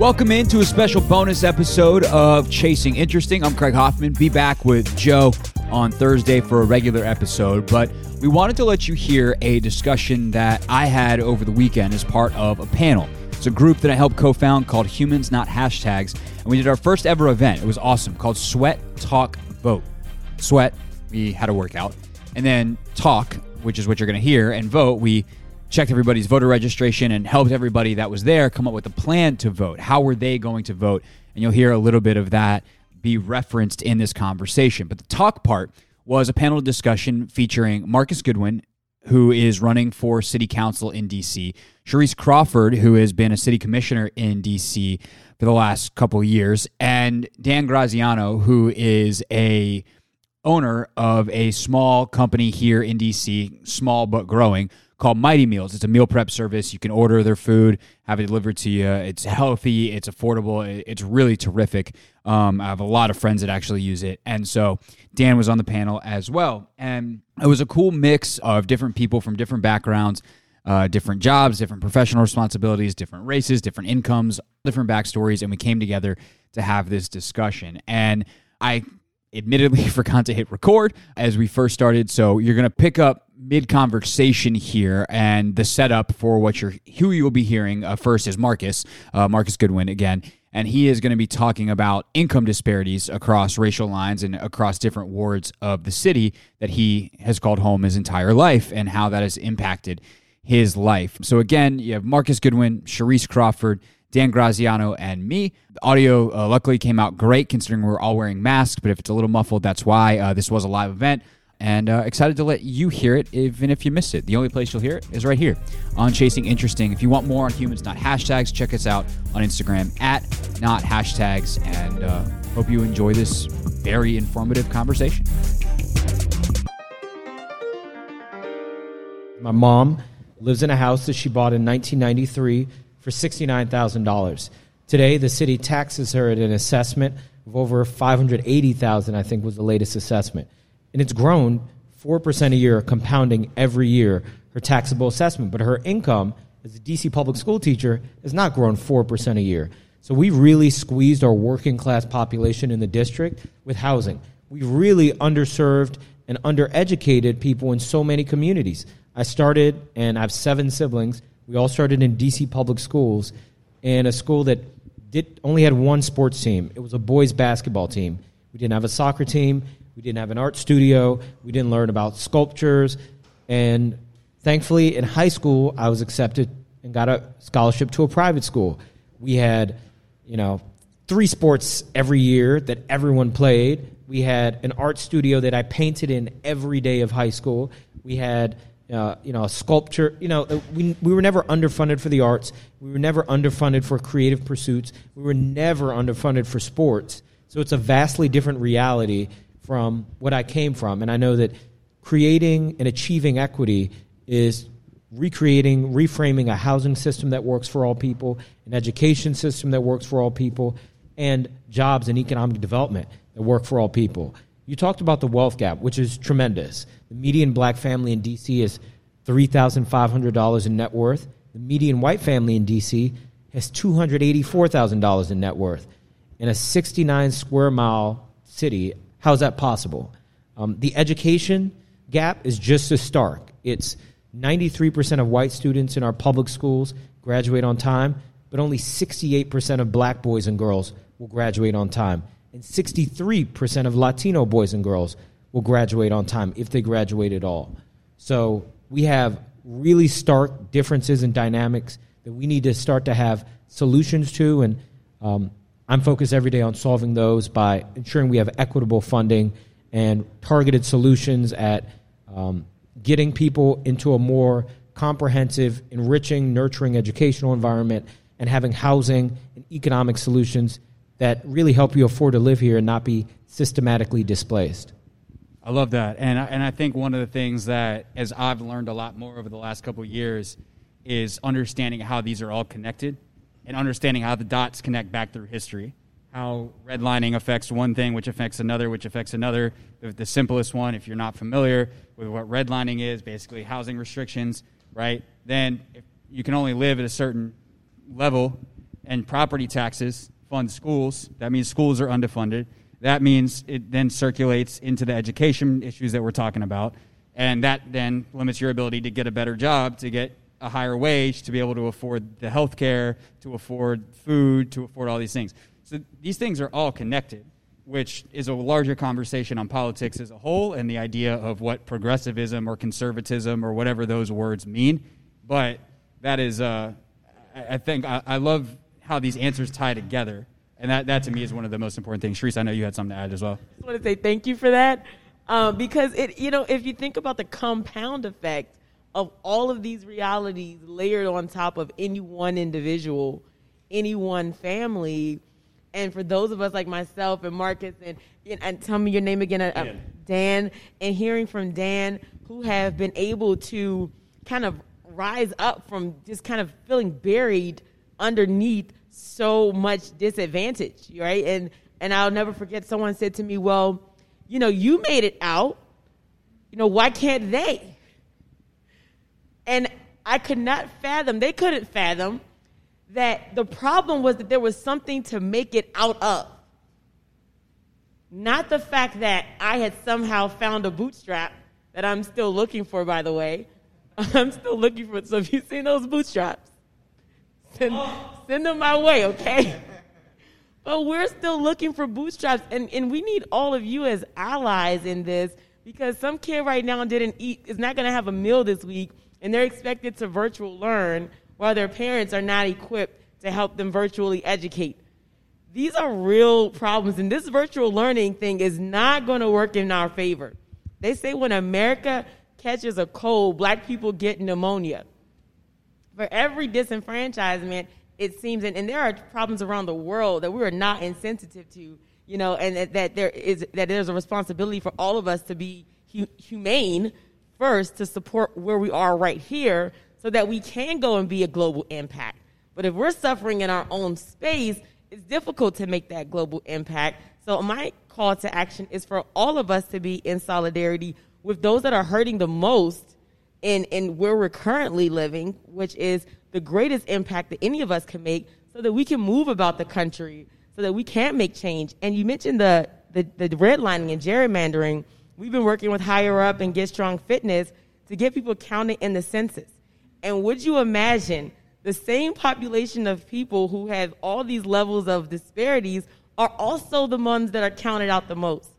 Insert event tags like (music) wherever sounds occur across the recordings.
Welcome into a special bonus episode of Chasing Interesting. I'm Craig Hoffman. Be back with Joe on Thursday for a regular episode, but we wanted to let you hear a discussion that I had over the weekend as part of a panel. It's a group that I helped co found called Humans Not Hashtags, and we did our first ever event. It was awesome called Sweat, Talk, Vote. Sweat, we had a workout, and then Talk, which is what you're going to hear, and Vote, we checked everybody's voter registration and helped everybody that was there come up with a plan to vote. How were they going to vote? And you'll hear a little bit of that be referenced in this conversation. But the talk part was a panel discussion featuring Marcus Goodwin, who is running for city council in DC, Charise Crawford, who has been a city commissioner in DC for the last couple years, and Dan Graziano, who is a owner of a small company here in DC, small but growing, called Mighty Meals. It's a meal prep service. You can order their food, have it delivered to you. It's healthy, it's affordable, it's really terrific. Um, I have a lot of friends that actually use it. And so Dan was on the panel as well. And it was a cool mix of different people from different backgrounds. Uh, different jobs, different professional responsibilities, different races, different incomes, different backstories, and we came together to have this discussion. And I admittedly (laughs) forgot to hit record as we first started. So you're going to pick up mid conversation here, and the setup for what you're who you will be hearing uh, first is Marcus, uh, Marcus Goodwin again, and he is going to be talking about income disparities across racial lines and across different wards of the city that he has called home his entire life, and how that has impacted his life. So again, you have Marcus Goodwin, Charise Crawford. Dan Graziano and me. The audio uh, luckily came out great considering we're all wearing masks, but if it's a little muffled, that's why. Uh, this was a live event and uh, excited to let you hear it even if you missed it. The only place you'll hear it is right here on Chasing Interesting. If you want more on humans, not hashtags, check us out on Instagram at not hashtags, and uh, hope you enjoy this very informative conversation. My mom lives in a house that she bought in 1993 for $69,000. Today, the city taxes her at an assessment of over 580,000, I think was the latest assessment and it's grown 4% a year, compounding every year her taxable assessment. But her income as a DC public school teacher has not grown 4% a year. So we really squeezed our working class population in the district with housing. We really underserved and undereducated people in so many communities. I started, and I have seven siblings. We all started in DC public schools, and a school that did, only had one sports team. It was a boys' basketball team. We didn't have a soccer team. We didn't have an art studio. We didn't learn about sculptures. And thankfully, in high school, I was accepted and got a scholarship to a private school. We had, you know, three sports every year that everyone played. We had an art studio that I painted in every day of high school. We had, uh, you know, a sculpture. You know, uh, we, we were never underfunded for the arts. We were never underfunded for creative pursuits. We were never underfunded for sports. So it's a vastly different reality from what I came from. And I know that creating and achieving equity is recreating, reframing a housing system that works for all people, an education system that works for all people, and jobs and economic development that work for all people. You talked about the wealth gap, which is tremendous. The median black family in DC is $3,500 in net worth. The median white family in DC has $284,000 in net worth. In a 69 square mile city, how is that possible? Um, the education gap is just as stark. It's 93% of white students in our public schools graduate on time, but only 68% of black boys and girls will graduate on time. And 63% of Latino boys and girls will graduate on time if they graduate at all. So we have really stark differences in dynamics that we need to start to have solutions to. And um, I'm focused every day on solving those by ensuring we have equitable funding and targeted solutions at um, getting people into a more comprehensive, enriching, nurturing educational environment and having housing and economic solutions that really help you afford to live here and not be systematically displaced. I love that, and I, and I think one of the things that, as I've learned a lot more over the last couple of years, is understanding how these are all connected and understanding how the dots connect back through history, how redlining affects one thing, which affects another, which affects another. The, the simplest one, if you're not familiar with what redlining is, basically housing restrictions, right? Then you can only live at a certain level and property taxes fund schools. That means schools are underfunded. That means it then circulates into the education issues that we're talking about. And that then limits your ability to get a better job, to get a higher wage, to be able to afford the health care, to afford food, to afford all these things. So these things are all connected, which is a larger conversation on politics as a whole and the idea of what progressivism or conservatism or whatever those words mean. But that is, uh, I think, I, I love how these answers tie together. And that, that to me is one of the most important things. Sharice, I know you had something to add as well. I just want to say thank you for that. Um, because it, you know, if you think about the compound effect of all of these realities layered on top of any one individual, any one family, and for those of us like myself and Marcus and and tell me your name again, uh, Dan. Dan, and hearing from Dan, who have been able to kind of rise up from just kind of feeling buried underneath so much disadvantage, right? And and I'll never forget someone said to me, "Well, you know, you made it out. You know, why can't they?" And I could not fathom, they couldn't fathom that the problem was that there was something to make it out of. Not the fact that I had somehow found a bootstrap that I'm still looking for, by the way. (laughs) I'm still looking for it. So if you've seen those bootstraps, send, send them my way, okay? (laughs) But we're still looking for bootstraps, and, and we need all of you as allies in this because some kid right now didn't eat, is not going to have a meal this week, and they're expected to virtual learn while their parents are not equipped to help them virtually educate. These are real problems, and this virtual learning thing is not going to work in our favor. They say when America catches a cold, black people get pneumonia. For every disenfranchisement, it seems, and, and there are problems around the world that we are not insensitive to, you know, and that, that there is that there's a responsibility for all of us to be hu- humane first to support where we are right here, so that we can go and be a global impact. But if we're suffering in our own space, it's difficult to make that global impact. So my call to action is for all of us to be in solidarity with those that are hurting the most in, in where we're currently living, which is the greatest impact that any of us can make so that we can move about the country, so that we can make change. And you mentioned the, the, the redlining and gerrymandering. We've been working with Higher Up and Get Strong Fitness to get people counted in the census. And would you imagine the same population of people who have all these levels of disparities are also the ones that are counted out the most?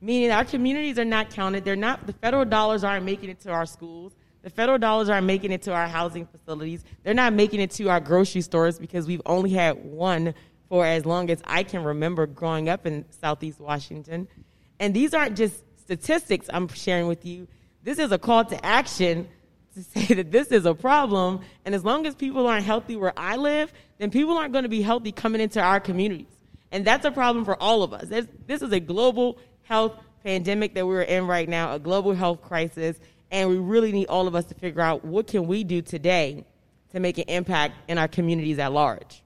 Meaning our communities are not counted. They're not, the federal dollars aren't making it to our schools. The federal dollars aren't making it to our housing facilities. They're not making it to our grocery stores because we've only had one for as long as I can remember growing up in Southeast Washington. And these aren't just statistics I'm sharing with you. This is a call to action to (laughs) say that this is a problem. And as long as people aren't healthy where I live, then people aren't going to be healthy coming into our communities. And that's a problem for all of us. This is a global health pandemic that we're in right now, a global health crisis and we really need all of us to figure out what can we do today to make an impact in our communities at large.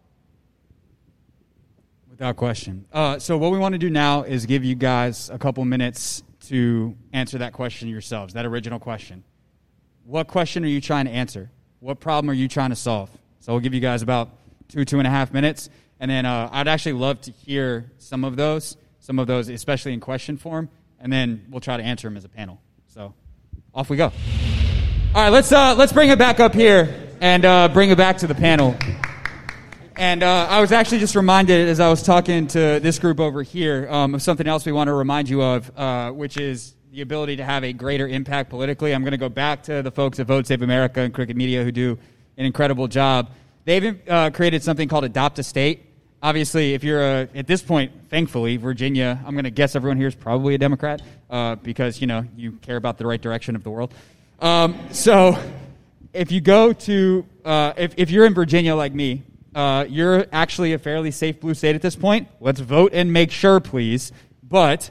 Without question. Uh, so what we want to do now is give you guys a couple minutes to answer that question yourselves, that original question. What question are you trying to answer? What problem are you trying to solve? So we'll give you guys about two, two and a half minutes. And then uh, I'd actually love to hear some of those, some of those, especially in question form. And then we'll try to answer them as a panel. So off we go. All right, let's uh, let's bring it back up here and uh, bring it back to the panel. And uh, I was actually just reminded as I was talking to this group over here um, of something else we want to remind you of, uh, which is the ability to have a greater impact politically. I'm going to go back to the folks at Vote Save America and Crooked Media who do an incredible job. They've uh, created something called Adopt a State. Obviously, if you're a, at this point, thankfully, Virginia, I'm going to guess everyone here is probably a Democrat uh, because, you know, you care about the right direction of the world. Um, so if you go to, uh, if, if you're in Virginia like me, uh, you're actually a fairly safe blue state at this point. Let's vote and make sure, please. But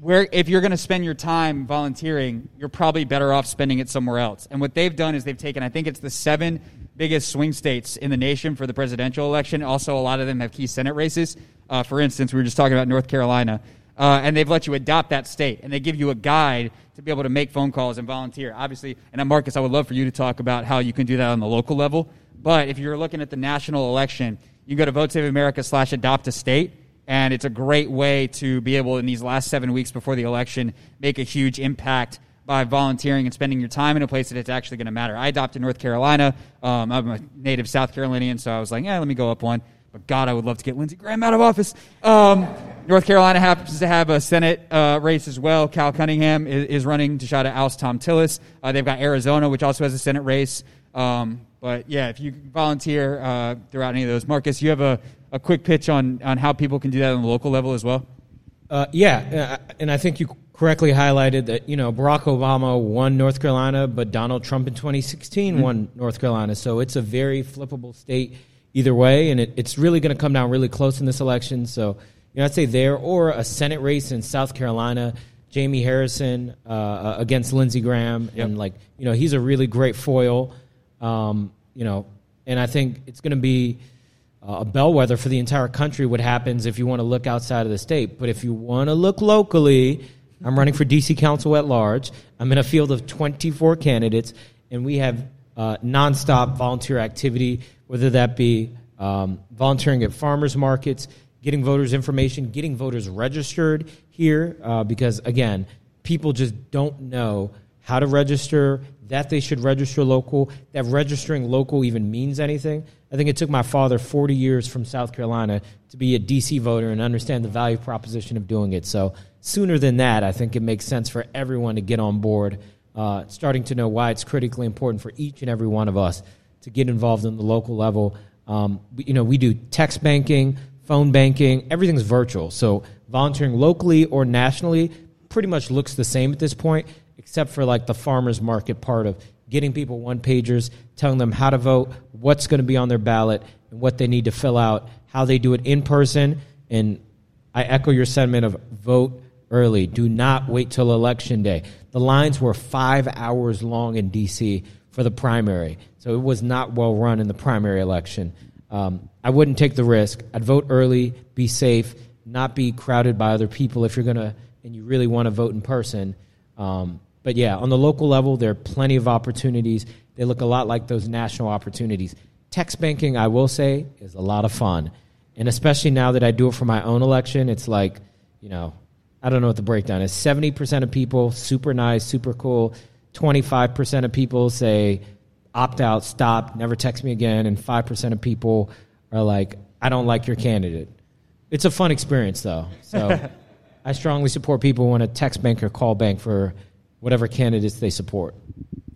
where if you're going to spend your time volunteering, you're probably better off spending it somewhere else. And what they've done is they've taken, I think it's the seven biggest swing states in the nation for the presidential election. Also, a lot of them have key Senate races. Uh, for instance, we were just talking about North Carolina. Uh, and they've let you adopt that state, and they give you a guide to be able to make phone calls and volunteer. Obviously, and Marcus, I would love for you to talk about how you can do that on the local level. But if you're looking at the national election, you can go to Vote Save America slash adopt a state, and it's a great way to be able, in these last seven weeks before the election, make a huge impact by volunteering and spending your time in a place that it's actually going to matter. I adopted North Carolina. Um, I'm a native South Carolinian, so I was like, yeah, let me go up one. But God, I would love to get Lindsey Graham out of office. Um, North Carolina happens to have a Senate uh, race as well. Cal Cunningham is, is, running to try to oust Thom Tillis. Uh, they've got Arizona, which also has a Senate race. Um, but yeah, if you volunteer uh, throughout any of those, Marcus, you have a, a quick pitch on, on how people can do that on the local level as well. Uh, yeah, uh, and I think you correctly highlighted that you know Barack Obama won North Carolina, but Donald Trump in 2016 mm-hmm. won North Carolina. So it's a very flippable state either way, and it, it's really going to come down really close in this election. So, you know, I'd say there or a Senate race in South Carolina, Jamie Harrison uh, against Lindsey Graham, yep. and like you know, he's a really great foil. Um, you know, and I think it's going to be a bellwether for the entire country. What happens if you want to look outside of the state? But if you want to look locally, I'm running for DC Council at large. I'm in a field of 24 candidates, and we have uh, nonstop volunteer activity whether that be um, volunteering at farmers markets, getting voters information, getting voters registered here, uh, because again, people just don't know how to register, that they should register local, that registering local even means anything. I think it took my father 40 years from South Carolina to be a DC voter and understand the value proposition of doing it. So, sooner than that, I think it makes sense for everyone to get on board, uh, starting to know why it's critically important for each and every one of us to get involved in the local level. Um, you know, we do text banking, phone banking, everything's virtual. So volunteering locally or nationally pretty much looks the same at this point, except for like the farmers market part of getting people one pagers, telling them how to vote, what's going to be on their ballot, and what they need to fill out, how they do it in person. And I echo your sentiment of vote early. Do not wait till election day. The lines were five hours long in D.C for the primary. So it was not well run in the primary election. Um, I wouldn't take the risk. I'd vote early, be safe, not be crowded by other people if you're going to, and you really want to vote in person. Um, but yeah, on the local level, there are plenty of opportunities. They look a lot like those national opportunities. Text banking, I will say, is a lot of fun. And especially now that I do it for my own election, it's like, you know, I don't know what the breakdown is. 70% of people, super nice, super cool. 25% of people say opt out, stop, never text me again, and 5% of people are like, I don't like your candidate. It's a fun experience, though. So (laughs) I strongly support people want to text bank or call bank for whatever candidates they support.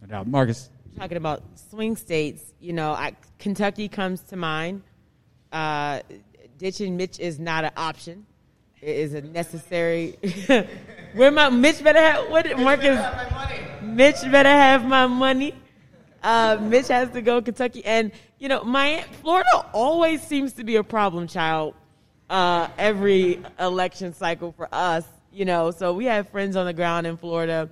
No doubt. Marcus. Talking about swing states, you know, I, Kentucky comes to mind. Uh, ditching Mitch is not an option. It is a necessary. (laughs) Where my Mitch better have what Marcus? Mitch better have my money. Uh, Mitch has to go Kentucky, and you know, my Florida always seems to be a problem child. Uh, every election cycle for us, you know, so we have friends on the ground in Florida.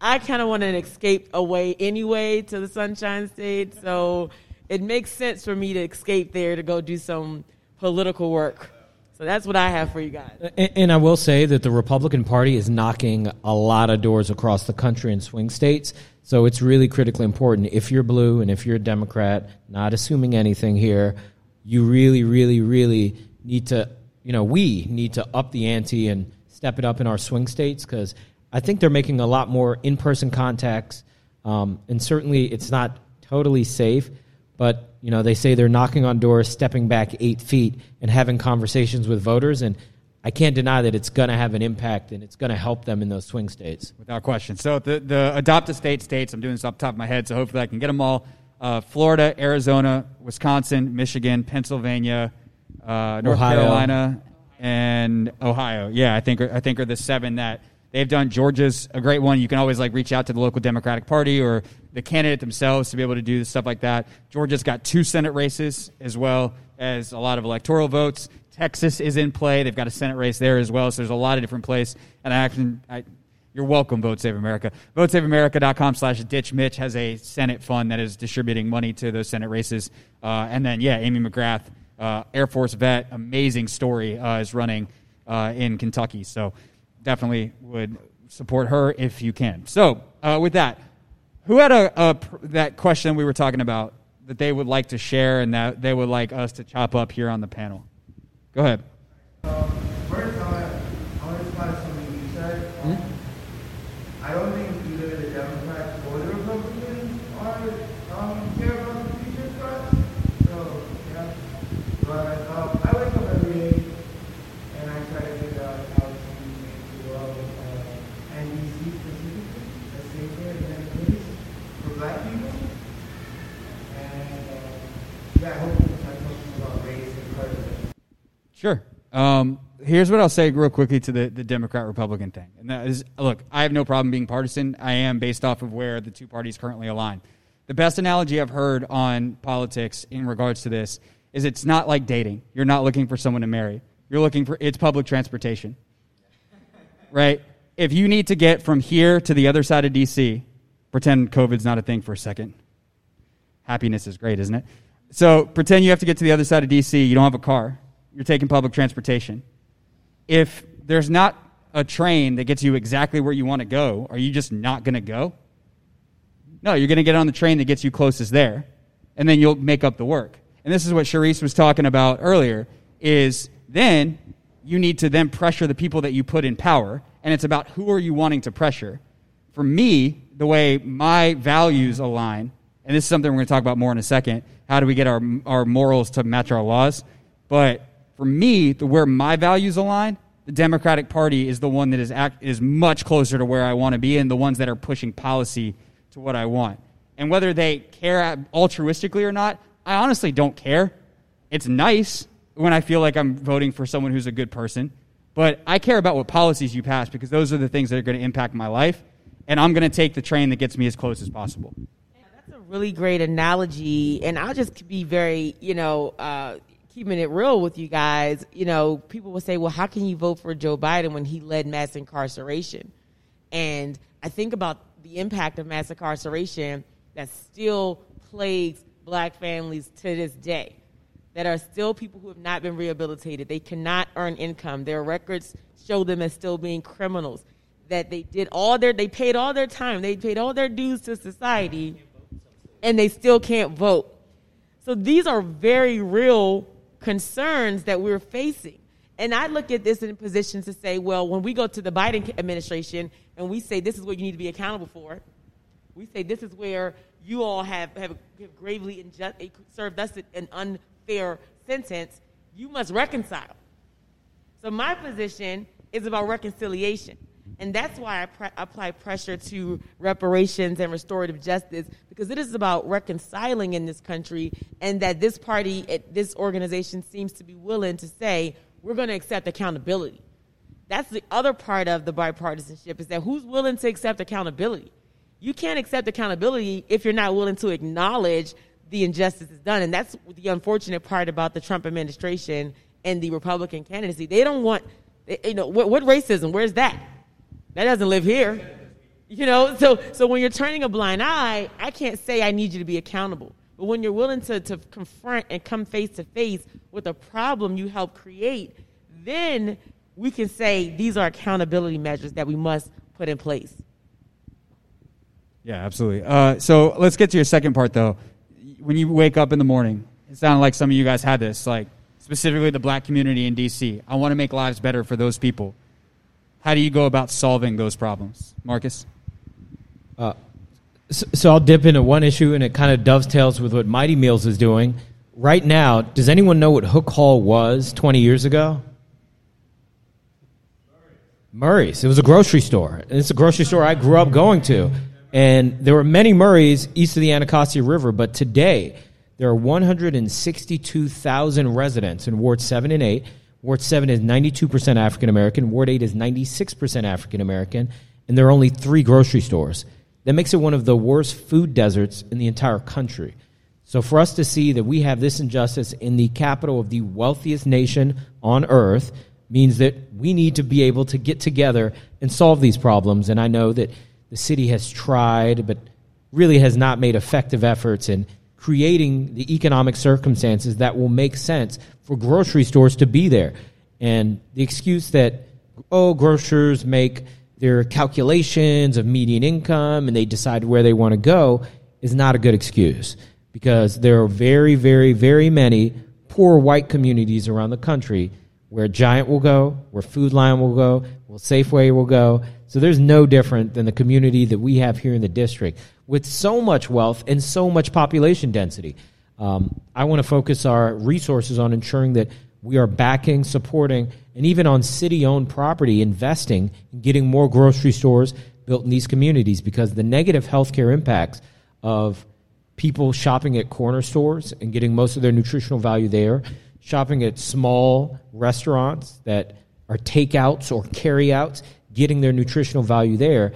I kind of want to escape away anyway to the Sunshine State, so it makes sense for me to escape there to go do some political work. So that's what I have for you guys. And, and, I will say that the Republican Party is knocking a lot of doors across the country in swing states. So it's really critically important. If you're blue and if you're a Democrat, not assuming anything here, you really, really, really need to, you know, we need to up the ante and step it up in our swing states because I think they're making a lot more in person contacts. Um, and certainly it's not totally safe, but you know, they say they're knocking on doors, stepping back eight feet, and having conversations with voters. And I can't deny that it's going to have an impact and it's going to help them in those swing states. Without question. So the, the adopt a state states, I'm doing this off the top of my head, so hopefully I can get them all. Uh, Florida, Arizona, Wisconsin, Michigan, Pennsylvania, uh, North Ohio. Carolina, and Ohio. Yeah, I think I think are the seven that they've done. Georgia's a great one. You can always like reach out to the local Democratic Party or the candidate themselves to be able to do stuff like that. Georgia's got two Senate races as well as a lot of electoral votes. Texas is in play. They've got a Senate race there as well. So there's a lot of different places. And I actually, I, you're welcome, Vote Save America. VoteSaveAmerica.com slash Ditch Mitch has a Senate fund that is distributing money to those Senate races. Uh, and then, yeah, Amy McGrath, uh, Air Force vet, amazing story, uh, is running uh, in Kentucky. So definitely would support her if you can. So, uh, with that, who had a, a, that question we were talking about that they would like to share and that they would like us to chop up here on the panel. Go ahead. Um, first, I want, I want to something you said. Um, I don't think either the Democrats or the Republicans are um, care about the future for us. So, yeah. But um, I wake up every day and I try to figure out how to make the world uh, and DC specifically a safer and better place for black people. And uh, yeah, I hope I'm talking about race and president. Sure. Um, here's what I'll say real quickly to the, the Democrat Republican thing. And that is look, I have no problem being partisan. I am based off of where the two parties currently align. The best analogy I've heard on politics in regards to this is it's not like dating. You're not looking for someone to marry. You're looking for it's public transportation. right? If you need to get from here to the other side of DC, pretend COVID's not a thing for a second. Happiness is great, isn't it? So pretend you have to get to the other side of DC, you don't have a car you're taking public transportation. If there's not a train that gets you exactly where you want to go, are you just not going to go? No, you're going to get on the train that gets you closest there, and then you'll make up the work. And this is what Charisse was talking about earlier, is then you need to then pressure the people that you put in power, and it's about who are you wanting to pressure. For me, the way my values align, and this is something we're going to talk about more in a second, how do we get our, our morals to match our laws? But for me, the where my values align, the Democratic Party is the one that is act, is much closer to where I want to be, and the ones that are pushing policy to what I want. And whether they care altruistically or not, I honestly don't care. It's nice when I feel like I'm voting for someone who's a good person, but I care about what policies you pass because those are the things that are going to impact my life, and I'm going to take the train that gets me as close as possible. That's a really great analogy, and I'll just be very, you know, uh, keeping it real with you guys, you know, people will say, well, how can you vote for Joe Biden when he led mass incarceration? And I think about the impact of mass incarceration that still plagues black families to this day. That are still people who have not been rehabilitated. They cannot earn income. Their records show them as still being criminals. That they did all their, they paid all their time, they paid all their dues to society, and they still can't vote. So these are very real concerns that we're facing. And I look at this in position to say, well, when we go to the Biden administration and we say this is what you need to be accountable for, we say this is where you all have, have, have gravely injust, eh, served us an unfair sentence, you must reconcile. So my position is about reconciliation. And that's why I pre- apply pressure to reparations and restorative justice because it is about reconciling in this country, and that this party, this organization seems to be willing to say, we're going to accept accountability. That's the other part of the bipartisanship is that who's willing to accept accountability? You can't accept accountability if you're not willing to acknowledge the injustice is done. And that's the unfortunate part about the Trump administration and the Republican candidacy. They don't want, you know, what, what racism? Where's that? That doesn't live here. You know, so so when you're turning a blind eye, I can't say I need you to be accountable. But when you're willing to, to confront and come face to face with a problem you help create, then we can say these are accountability measures that we must put in place. Yeah, absolutely. Uh, so let's get to your second part, though. When you wake up in the morning, it sounded like some of you guys had this, like specifically the black community in D.C. I want to make lives better for those people. How do you go about solving those problems, Marcus? Uh, so, so, I'll dip into one issue, and it kind of dovetails with what Mighty Meals is doing. Right now, does anyone know what Hook Hall was 20 years ago? Murray's. It was a grocery store. It's a grocery store I grew up going to. And there were many Murray's east of the Anacostia River, but today there are 162,000 residents in Ward 7 and 8 Ward 7 is 92% African American. Ward 8 is 96% African American. And there are only three grocery stores. That makes it one of the worst food deserts in the entire country. So for us to see that we have this injustice in the capital of the wealthiest nation on earth means that we need to be able to get together and solve these problems. And I know that the city has tried, but really has not made effective efforts in creating the economic circumstances that will make sense for grocery stores to be there. And the excuse that, oh, grocers make their calculations of median income and they decide where they want to go is not a good excuse. because there are very, very, very many poor white communities around the country where Giant will go, where Food Lion will go, where Safeway will go. So there's no different than the community that we have here in the district with so much wealth and so much population density. Um, I want to focus our resources on ensuring that we are backing, supporting, and even on city owned property, investing in getting more grocery stores built in these communities because the negative healthcare impacts of people shopping at corner stores and getting most of their nutritional value there, shopping at small restaurants that are takeouts or carryouts, getting their nutritional value there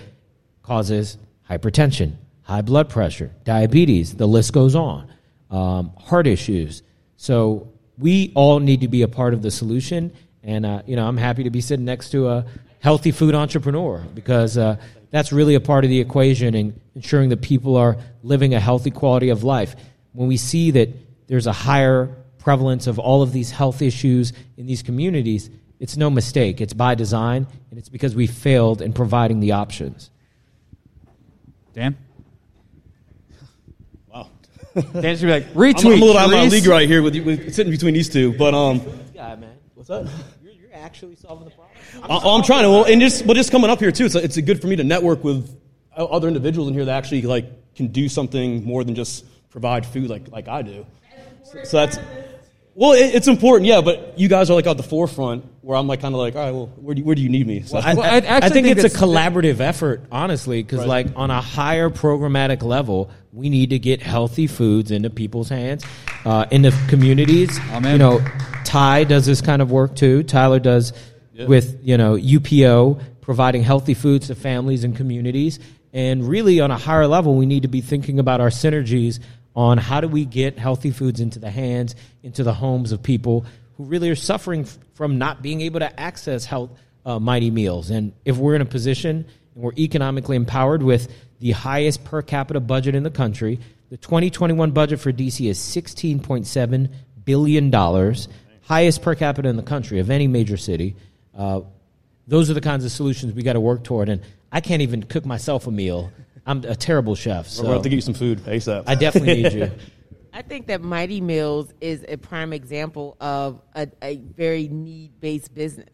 causes hypertension, high blood pressure, diabetes, the list goes on, um, heart issues. So we all need to be a part of the solution. And, uh, you know, I'm happy to be sitting next to a healthy food entrepreneur because uh, that's really a part of the equation and ensuring that people are living a healthy quality of life. When we see that there's a higher prevalence of all of these health issues in these communities, it's no mistake. It's by design, and it's because we failed in providing the options. Dan? Wow. Dan's going to be like, retweet. I'm, I'm a little out of my league right here with, you- with sitting between these two, but um, Yeah, man. what's that? You're, you're actually solving the problem. I, I'm trying to. Well, and just but just coming up here too, it's it's good for me to network with other individuals in here that actually like can do something more than just provide food like like I do. So, so that's well, it, it's important, yeah. But you guys are like at the forefront where I'm like kind of like, all right, well, where do you, where do you need me? So, I, Well, I- I actually I think, think it's a that's- collaborative effort, honestly, because Right. like on a higher programmatic level, we need to get healthy foods into people's hands, uh, in the communities. Amen. You know, Ty does this kind of work too. Tyler does with you know UPO providing healthy foods to families and communities. And really, on a higher level, we need to be thinking about our synergies on how do we get healthy foods into the hands, into the homes of people who really are suffering from not being able to access health uh, mighty meals. And if we're in a position and we're economically empowered with the highest per capita budget in the country, the 2021 budget for DC is 16.7 billion dollars, highest per capita in the country of any major city. Uh, those are the kinds of solutions we got to work toward. And I can't even cook myself a meal. I'm a terrible chef. So We're going to have to get you some food ASAP. I definitely need you. (laughs) I think that Mighty Meals is a prime example of a, a very need based business.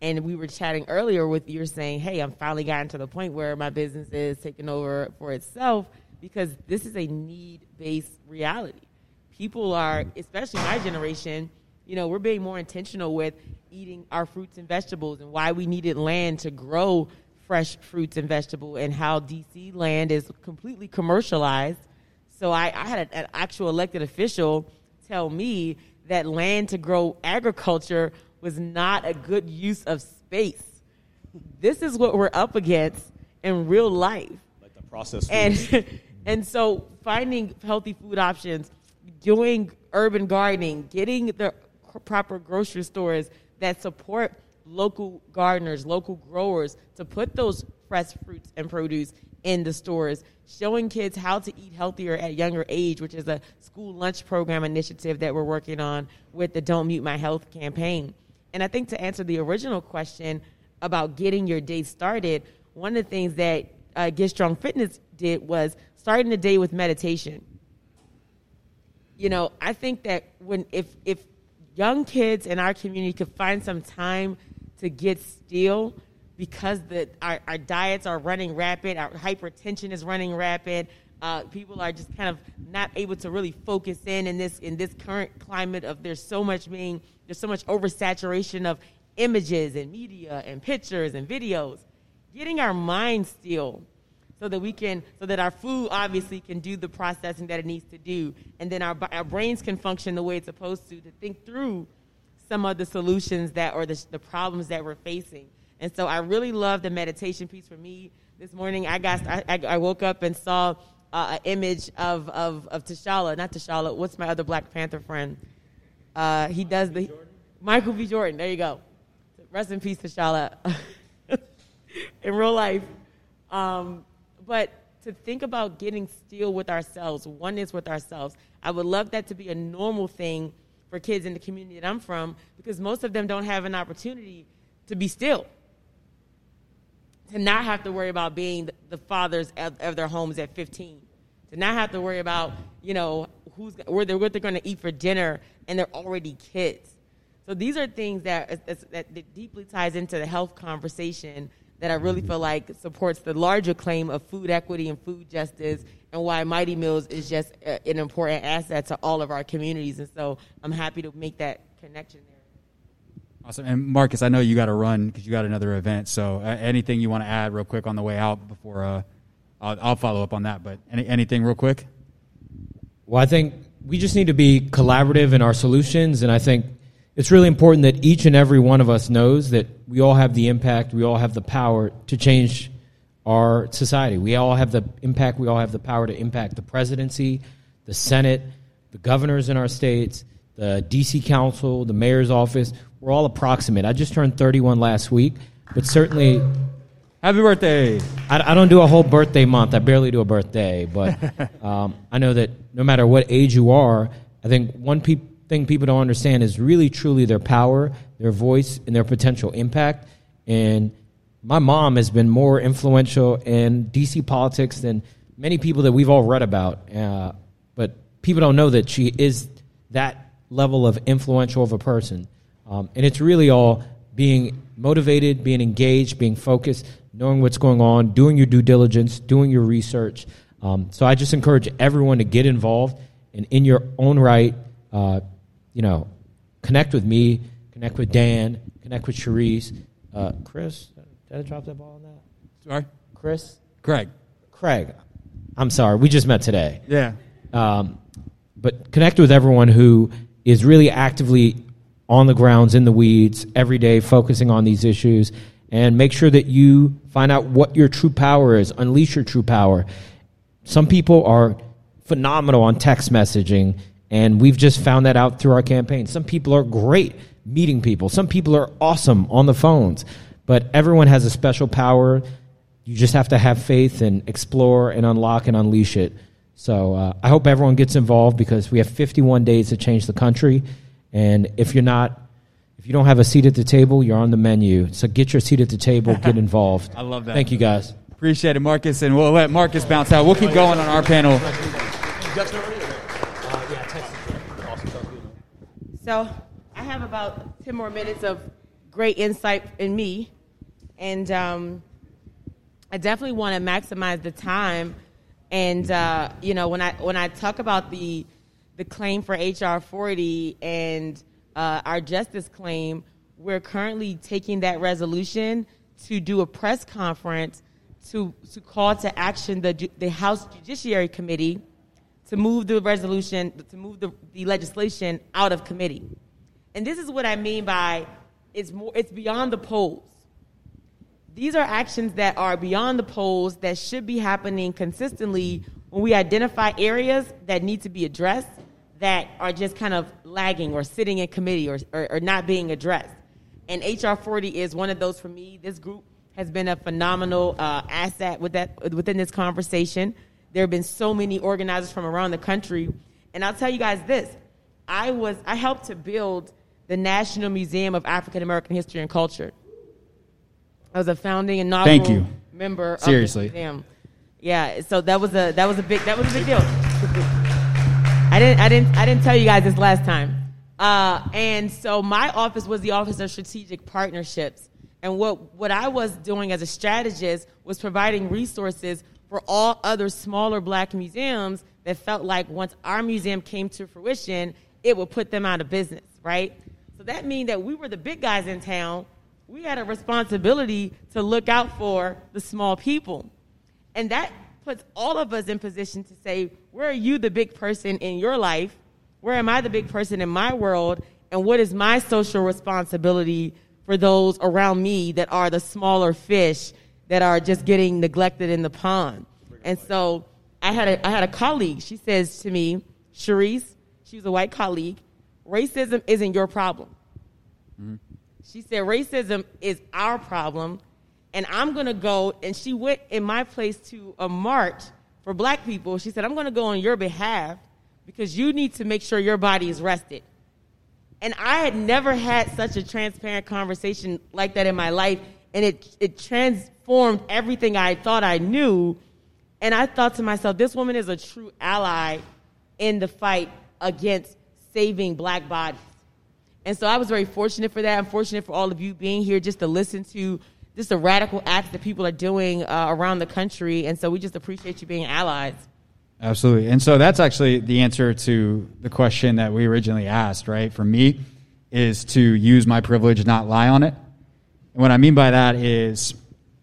And we were chatting earlier with you saying, hey, I'm finally gotten to the point where my business is taking over for itself because this is a need based reality. People are, especially my generation, you know, we're being more intentional with eating our fruits and vegetables and why we needed land to grow fresh fruits and vegetables and how DC land is completely commercialized. So I, I had an actual elected official tell me that land to grow agriculture was not a good use of space. This is what we're up against in real life. like the processed food. And (laughs) and so finding healthy food options, doing urban gardening, getting the proper grocery stores that support local gardeners, local growers to put those fresh fruits and produce in the stores, showing kids how to eat healthier at younger age, which is a school lunch program initiative that we're working on with the Don't Mute My Health campaign. And I think to answer the original question about getting your day started, one of the things that uh, Get Strong Fitness did was starting the day with meditation. You know, I think that when if if young kids in our community could find some time to get still because the our, our diets are running rapid, our hypertension is running rapid. Uh, people are just kind of not able to really focus in in this in this current climate of there's so much being there's so much oversaturation of images and media and pictures and videos. Getting our minds still so that we can so that our food obviously can do the processing that it needs to do and then our, our brains can function the way it's supposed to to think through some of the solutions that or the, the problems that we're facing and so i really love the meditation piece for me this morning i got i, I- woke up and saw uh, an image of, of, of T'Challa, not T'Challa. What's my other Black Panther friend? Uh, he does the Michael B. Jordan. There you go. Rest in peace, T'Challa. (laughs) in real life, um, but to think about getting still with ourselves, oneness with ourselves. I would love that to be a normal thing for kids in the community that I'm from because most of them don't have an opportunity to be still. To not have to worry about being the- the fathers of, of their homes at 15. to not have to worry about you know who's where they're, what they're going to eat for dinner, and they're already kids. So these are things that, that that deeply ties into the health conversation that I really feel like supports the larger claim of food equity and food justice, and why Mighty Meals is just a, an important asset to all of our communities. And so I'm happy to make that connection there. Awesome. And Marcus, I know you got to run because you got another event. So uh, anything you want to add real quick on the way out before uh, I'll, I'll, follow up on that. But any, anything real quick? Well, I think we just need to be collaborative in our solutions. And I think it's really important that each and every one of us knows that we all have the impact, we all have the power to change our society. We all have the impact, we all have the power to impact the presidency, the Senate, the governors in our states, the DC Council, the mayor's office we're all approximate. I just turned 31 last week, but certainly. Happy birthday! I, I don't do a whole birthday month. I barely do a birthday, but (laughs) um, I know that no matter what age you are, I think one pe- thing people don't understand is really truly their power, their voice, and their potential impact. And my mom has been more influential in DC politics than many people that we've all read about. Uh, but people don't know that she is that level of influential of a person. Um, and it's really all being motivated, being engaged, being focused, knowing what's going on, doing your due diligence, doing your research. Um, so I just encourage everyone to get involved and in your own right, uh, you know, connect with me, connect with Dan, connect with Cherise. Uh, Chris, did I drop that ball on that? Sorry? Chris? Craig. Craig. I'm sorry. We just met today. Yeah. Um, but connect with everyone who is really actively on the grounds, in the weeds, every day, focusing on these issues, and make sure that you find out what your true power is, unleash your true power. Some people are phenomenal on text messaging, and we've just found that out through our campaign. Some people are great meeting people, some people are awesome on the phones, but everyone has a special power. You just have to have faith and explore and unlock and unleash it. So uh, I hope everyone gets involved because we have 51 days to change the country. And if you're not, if you don't have a seat at the table, you're on the menu. So get your seat at the table, (laughs) get involved. I love that. Thank you, guys. Appreciate it, Marcus. And we'll let Marcus bounce out. We'll keep going on our panel. So I have about 10 more minutes of great insight in me. And um, I definitely want to maximize the time. And, uh, you know, when I, when I talk about the the claim for HR 40 and uh, our justice claim, we're currently taking that resolution to do a press conference to, to call to action the, the House Judiciary Committee to move the resolution, to move the, the legislation out of committee. And this is what I mean by it's, more, it's beyond the polls. These are actions that are beyond the polls that should be happening consistently when we identify areas that need to be addressed that are just kind of lagging or sitting in committee or, or, or not being addressed. And HR 40 is one of those for me. This group has been a phenomenal uh, asset with that, within this conversation. There have been so many organizers from around the country. And I'll tell you guys this I, was, I helped to build the National Museum of African American History and Culture. I was a founding inaugural Thank you. member Seriously. of the museum. Yeah, so that was a that was a big that was a big deal. I didn't, I didn't, I didn't tell you guys this last time. Uh, and so my office was the Office of Strategic Partnerships. And what, what I was doing as a strategist was providing resources for all other smaller black museums that felt like once our museum came to fruition, it would put them out of business, right? So that means that we were the big guys in town. We had a responsibility to look out for the small people. And that puts all of us in position to say, where are you the big person in your life? Where am I the big person in my world? And what is my social responsibility for those around me that are the smaller fish that are just getting neglected in the pond? And so I had a, I had a colleague. She says to me, Cherise, she was a white colleague, racism isn't your problem. Mm-hmm. She said, racism is our problem and I'm going to go. And she went in my place to a march for black people. She said, I'm going to go on your behalf because you need to make sure your body is rested. And I had never had such a transparent conversation like that in my life. And it, it transformed everything I thought I knew And I thought to myself, this woman is a true ally in the fight against saving black bodies. And so I was very fortunate for that. I'm fortunate for all of you being here just to listen to just the radical acts that people are doing uh, around the country. And so we just appreciate you being allies. Absolutely. And so that's actually the answer to the question that we originally asked, right? For me, is to use my privilege, not lie on it. And what I mean by that is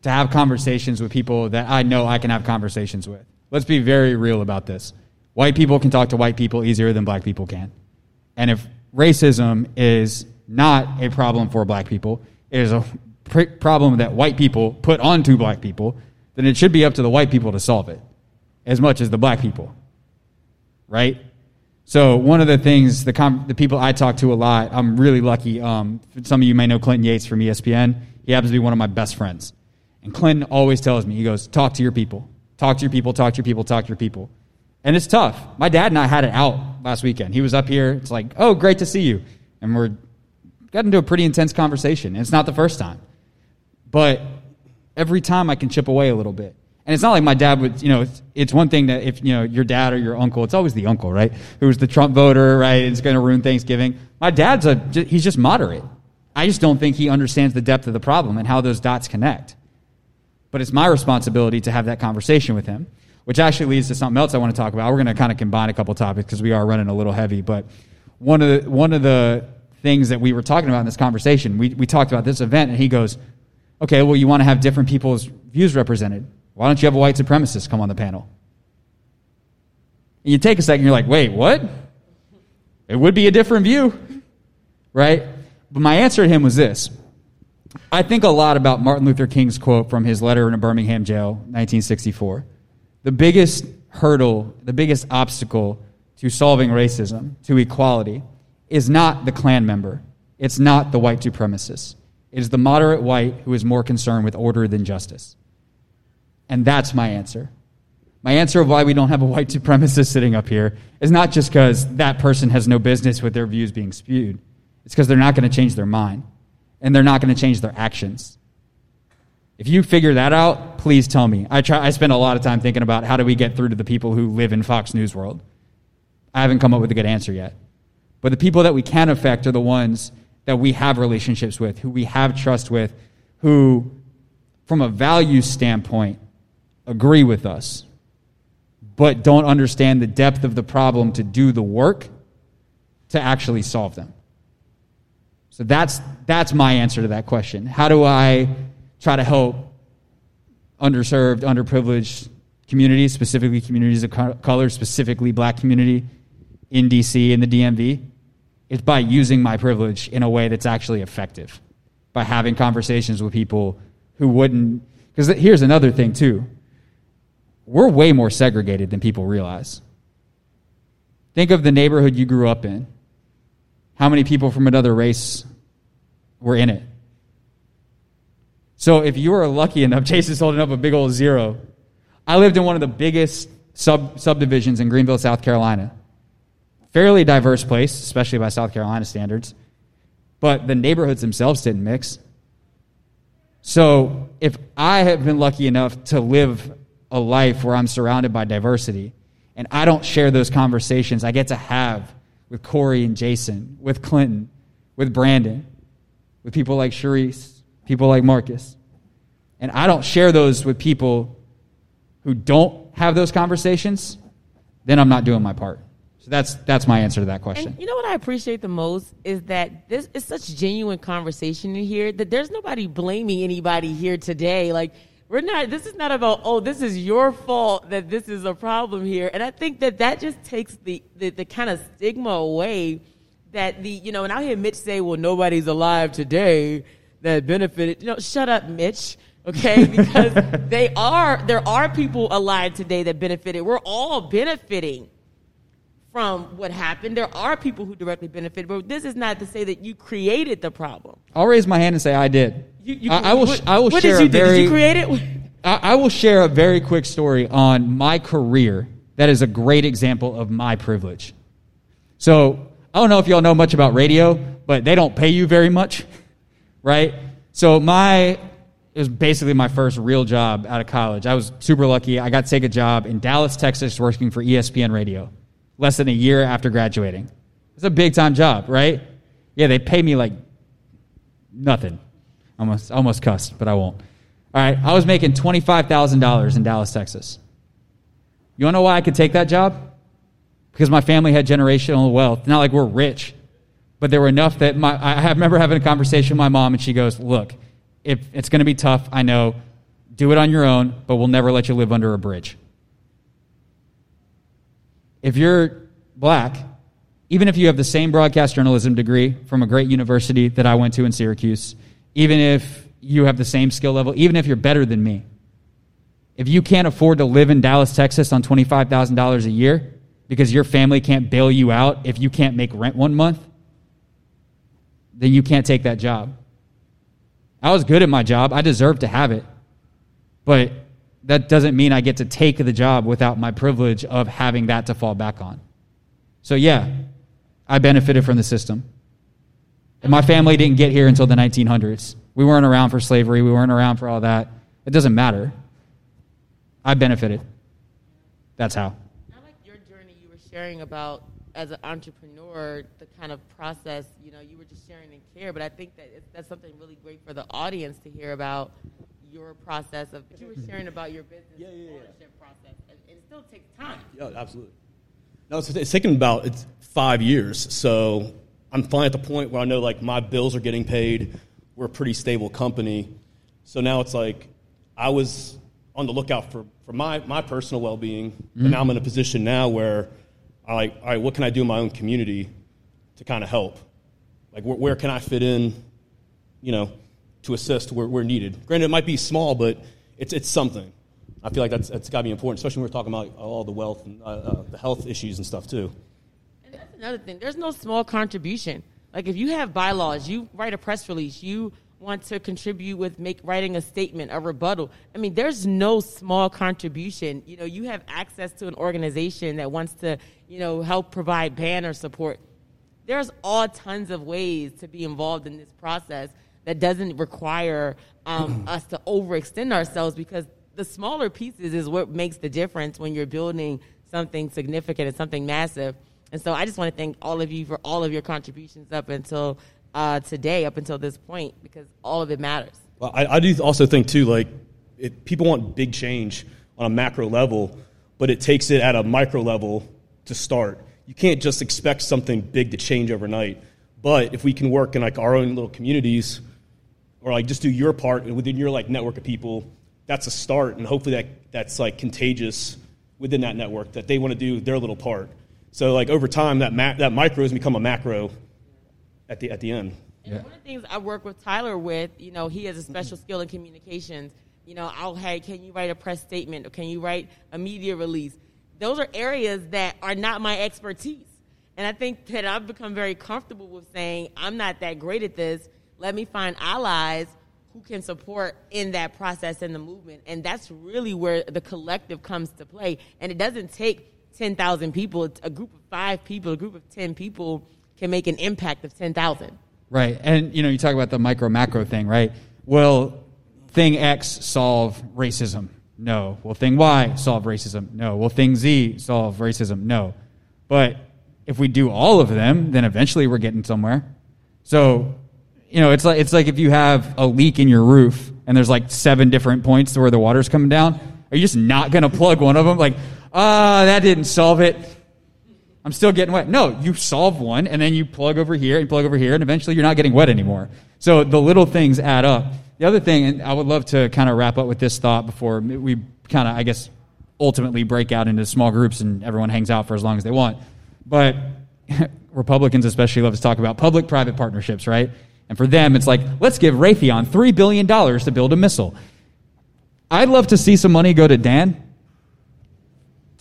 to have conversations with people that I know I can have conversations with. Let's be very real about this. White people can talk to white people easier than black people can. And if racism is not a problem for black people, it is a pr- problem that white people put onto black people, then it should be up to the white people to solve it as much as the black people. Right? So one of the things, the, com- the people I talk to a lot, I'm really lucky. Um, some of you may know Clinton Yates from ESPN. He happens to be one of my best friends. And Clinton always tells me, he goes, talk to your people. Talk to your people, talk to your people, talk to your people. And it's tough. My dad and I had it out last weekend. He was up here. It's like, oh, great to see you. And we're got into a pretty intense conversation. And it's not the first time. But every time I can chip away a little bit. And it's not like my dad would, you know, it's, it's one thing that if, you know, your dad or your uncle, it's always the uncle, right? Who's the Trump voter, right? It's going to ruin Thanksgiving. My dad's a, he's just moderate. I just don't think he understands the depth of the problem and how those dots connect. But it's my responsibility to have that conversation with him, which actually leads to something else I want to talk about. We're going to kind of combine a couple topics because we are running a little heavy. But one of the, one of the things that we were talking about in this conversation, we, we talked about this event, and he goes, okay, well, you want to have different people's views represented. Why don't you have a white supremacist come on the panel? And you take a second, you're like, wait, what? It would be a different view, right? But my answer to him was this I think a lot about Martin Luther King's quote from his letter in a Birmingham jail, 1964. The biggest hurdle, the biggest obstacle to solving racism, to equality, is not the Klan member. It's not the white supremacist. It is the moderate white who is more concerned with order than justice. And that's my answer. My answer of why we don't have a white supremacist sitting up here is not just because that person has no business with their views being spewed. It's because they're not going to change their mind and they're not going to change their actions. If you figure that out, please tell me. I try I spend a lot of time thinking about how do we get through to the people who live in Fox News world. I haven't come up with a good answer yet. But the people that we can affect are the ones that we have relationships with, who we have trust with, who from a value standpoint agree with us, but don't understand the depth of the problem to do the work to actually solve them. So that's, that's my answer to that question. How do I try to help underserved, underprivileged communities, specifically communities of color, specifically black community in DC and the DMV? It's by using my privilege in a way that's actually effective, by having conversations with people who wouldn't. Because here's another thing, too. We're way more segregated than people realize. Think of the neighborhood you grew up in. How many people from another race were in it. So if you were lucky enough, (laughs) Jason's holding up a big old zero. I lived in one of the biggest sub subdivisions in Greenville, South Carolina. Fairly diverse place, especially by South Carolina standards. But the neighborhoods themselves didn't mix. So if I have been lucky enough to live a life where I'm surrounded by diversity, and I don't share those conversations I get to have with Corey and Jason, with Clinton, with Brandon, with people like Sharice, people like Marcus. And I don't share those with people who don't have those conversations, then I'm not doing my part. So that's that's my answer to that question. And you know what I appreciate the most is that this is such genuine conversation in here that there's nobody blaming anybody here today. Like we're not. This is not about oh, this is your fault that this is a problem here. And I think that that just takes the the, the kind of stigma away that the you know, and I hear Mitch say, "Well, nobody's alive today that benefited." You know, shut up, Mitch. Okay, (laughs) because they are. There are people alive today that benefited. We're all benefiting from what happened. There are people who directly benefited, but this is not to say that you created the problem. I'll raise my hand and say I did. You, you, I, I, will. What, I will what share did you very. Did you create it? I, I will share a very quick story on my career that is a great example of my privilege. So I don't know if y'all know much about radio, but they don't pay you very much, (laughs) right? So my it was basically my first real job out of college. I was super lucky. I got to take a job in Dallas, Texas, working for ESPN Radio less than a year after graduating. It's a big time job, right? Yeah, they pay me like nothing. Almost, almost cussed, but I won't. All right, I was making $25,000 in Dallas, Texas. You want to know why I could take that job? Because my family had generational wealth. Not like we're rich, but there were enough that my, I remember having a conversation with my mom, and she goes, Look, if it's going to be tough, I know. Do it on your own, but we'll never let you live under a bridge. If you're black, even if you have the same broadcast journalism degree from a great university that I went to in Syracuse, even if you have the same skill level, even if you're better than me, if you can't afford to live in Dallas, Texas on $25,000 a year because your family can't bail you out if you can't make rent one month, then you can't take that job. I was good at my job. I deserve to have it. But that doesn't mean I get to take the job without my privilege of having that to fall back on. So, yeah, I benefited from the system. And my family didn't get here until the 1900s. We weren't around for slavery, we weren't around for all that. It doesn't matter. I benefited. That's how. I like your journey you were sharing about as an entrepreneur, the kind of process, you know, you were just sharing and care, but I think that it's, that's something really great for the audience to hear about your process of, you were sharing about your business Yeah, yeah, yeah. ownership process, and, and it still takes time. Yeah, absolutely. No, it's, it's taken about it's five years. So I'm finally at the point where I know like my bills are getting paid. We're a pretty stable company. So now it's like I was on the lookout for, for my, my personal well being, but mm-hmm. now I'm in a position now where I like, all right, what can I do in my own community to kind of help? Like where, where can I fit in, you know, to assist where, where needed? Granted, it might be small, but it's, it's something. I feel like that's, that's got to be important, especially when we're talking about all the wealth and uh, uh, the health issues and stuff too. And that's another thing. There's no small contribution. Like if you have bylaws, you write a press release, you want to contribute with make writing a statement, a rebuttal. I mean, there's no small contribution. You know, you have access to an organization that wants to, you know, help provide banner support. There's all tons of ways to be involved in this process that doesn't require um, (clears throat) us to overextend ourselves because the smaller pieces is what makes the difference when you're building something significant and something massive. And so I just want to thank all of you for all of your contributions up until uh, today, up until this point, because all of it matters. Well, I, I do also think too, like people want big change on a macro level, but it takes it at a micro level to start. You can't just expect something big to change overnight. But if we can work in like our own little communities, or like just do your part within your like network of people, that's a start, and hopefully that that's like contagious within that network that they want to do their little part. So like over time, that ma- that micro has become a macro at the at the end. And one of the things I work with Tyler with, you know, he has a special Mm-hmm. skill in communications. You know, I'll hey, can you write a press statement or can you write a media release? Those are areas that are not my expertise. And I think that I've become very comfortable with saying, I'm not that great at this. Let me find allies who can support in that process and the movement. And that's really where the collective comes to play. And it doesn't take 10,000 people. A group of five people, a group of 10 people can make an impact of 10,000. Right. And you know, you talk about the micro macro thing, right? Will thing X solve racism? No. Will thing Y solve racism? No. Will thing Z solve racism? No. But if we do all of them, then eventually we're getting somewhere. So, you know, it's like it's like if you have a leak in your roof and there's like seven different points to where the water's coming down, are you just not going to plug one of them like, "Ah, that didn't solve it." I'm still getting wet. No, you solve one and then you plug over here and plug over here and eventually you're not getting wet anymore. So the little things add up. The other thing, and I would love to kind of wrap up with this thought before we kind of, I guess, ultimately break out into small groups and everyone hangs out for as long as they want. But (laughs) Republicans especially love to talk about public private partnerships, right? And for them, it's like, let's give Raytheon $3 billion to build a missile. I'd love to see some money go to Dan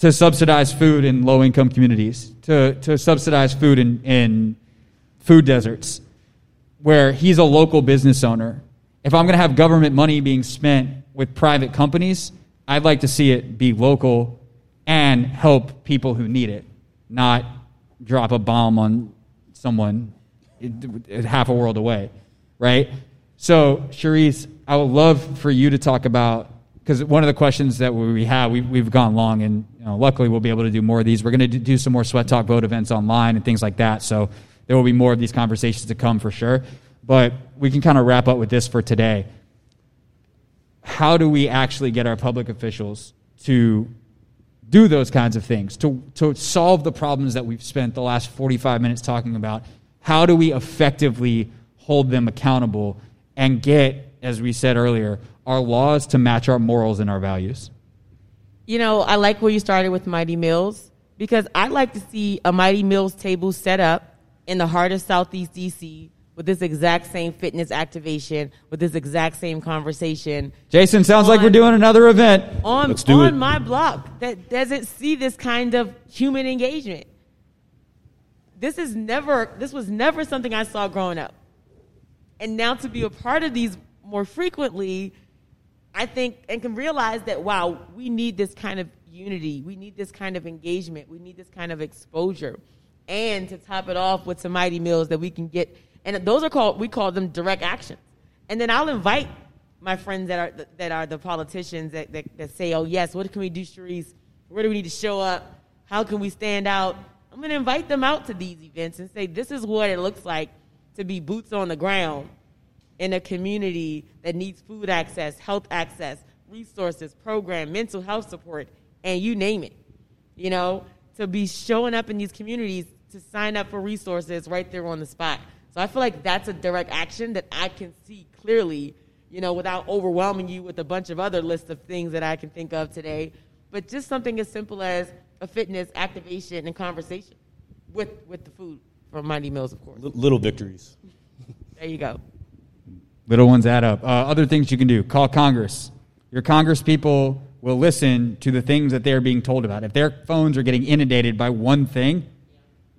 to subsidize food in low income communities, to, to subsidize food in, in food deserts, where he's a local business owner. If I'm going to have government money being spent with private companies, I'd like to see it be local and help people who need it, not drop a bomb on someone half a world away, right? So, Charisse, I would love for you to talk about because one of the questions that we have, we, we've gone long, and you know, luckily we'll be able to do more of these. We're going to do some more Sweat Talk Vote events online and things like that. So there will be more of these conversations to come for sure. But we can kind of wrap up with this for today. How do we actually get our public officials to do those kinds of things, to, to solve the problems that we've spent the last 45 minutes talking about? How do we effectively hold them accountable and get, as we said earlier, our laws to match our morals and our values? You know, I like where you started with Mighty Meals because I like to see a Mighty Meals table set up in the heart of Southeast DC with this exact same fitness activation, with this exact same conversation. Jason, sounds on, like we're doing another event. On, Let's do on it. my block that doesn't see this kind of human engagement. This is never this was never something I saw growing up. And now to be a part of these more frequently, I think and can realize that wow, we need this kind of unity. We need this kind of engagement. We need this kind of exposure. And to top it off with some mighty meals that we can get and those are called we call them direct actions. And then I'll invite my friends that are that are the politicians that, that, that say, "Oh yes, what can we do, Charisse? Where do we need to show up? How can we stand out?" I'm going to invite them out to these events and say, "This is what it looks like to be boots on the ground in a community that needs food access, health access, resources, program, mental health support, and you name it. You know, to be showing up in these communities to sign up for resources right there on the spot." So I feel like that's a direct action that I can see clearly, you know, without overwhelming you with a bunch of other lists of things that I can think of today. But just something as simple as a fitness activation and conversation with with the food from Mighty Meals, of course. Little victories. There you go. Little ones add up. Uh, other things you can do: call Congress. Your Congress people will listen to the things that they're being told about. If their phones are getting inundated by one thing,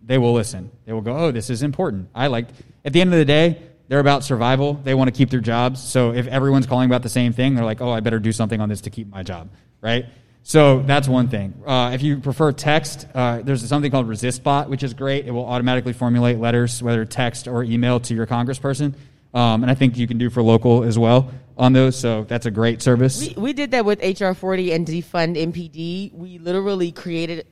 they will listen. They will go, oh, this is important. I like, at the end of the day, they're about survival. They want to keep their jobs. So if everyone's calling about the same thing, they're like, oh, I better do something on this to keep my job, right? So that's one thing. Uh, if you prefer text, uh, there's something called ResistBot, which is great. It will automatically formulate letters, whether text or email, to your congressperson. Um, and I think you can do for local as well on those. So that's a great service. We, we did that with HR 40 and defund MPD. We literally created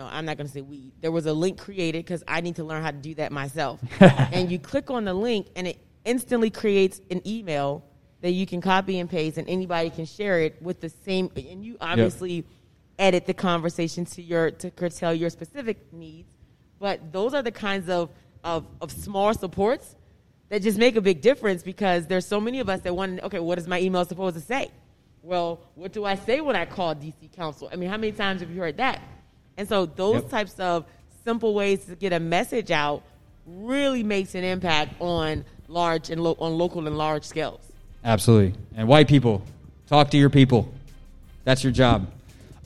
no, I'm not going to say we. There was a link created because I need to learn how to do that myself. (laughs) and you click on the link, and it instantly creates an email that you can copy and paste, and anybody can share it with the same. And you obviously yep. edit the conversation to your to curtail your specific needs. But those are the kinds of, of, of small supports that just make a big difference because there's so many of us that want. Okay, what is my email supposed to say? Well, what do I say when I call DC Council? I mean, how many times have you heard that? And so those yep. types of simple ways to get a message out really makes an impact on large and lo- on local and large scales. Absolutely. And white people, talk to your people. That's your job.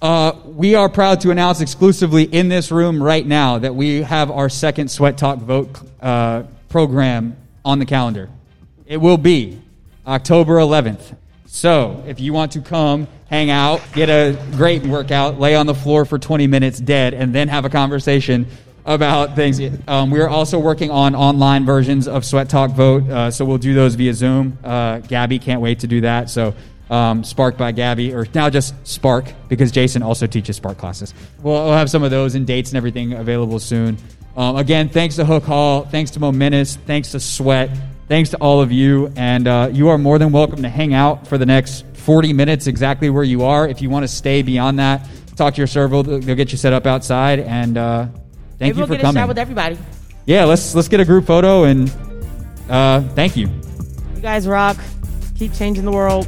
Uh, we are proud to announce exclusively in this room right now that we have our second Sweat Talk Vote uh, program on the calendar. It will be October 11th. So if you want to come, hang out, get a great workout, lay on the floor for 20 minutes dead, and then have a conversation about things. Um, we're also working on online versions of Sweat Talk Vote, uh, so we'll do those via Zoom. Uh, Gabby can't wait to do that. So um, Spark by Gabby, or now just Spark, because Jason also teaches Spark classes. We'll, we'll have some of those and dates and everything available soon. Um, again, thanks to Hook Hall, thanks to Momentous, thanks to Sweat. Thanks to all of you, and uh, you are more than welcome to hang out for the next 40 minutes exactly where you are. If you want to stay beyond that, talk to your server; they'll get you set up outside. And uh, thank Maybe you we'll for get coming. A shot with everybody. Yeah, let's let's get a group photo and uh, thank you. You guys rock. Keep changing the world.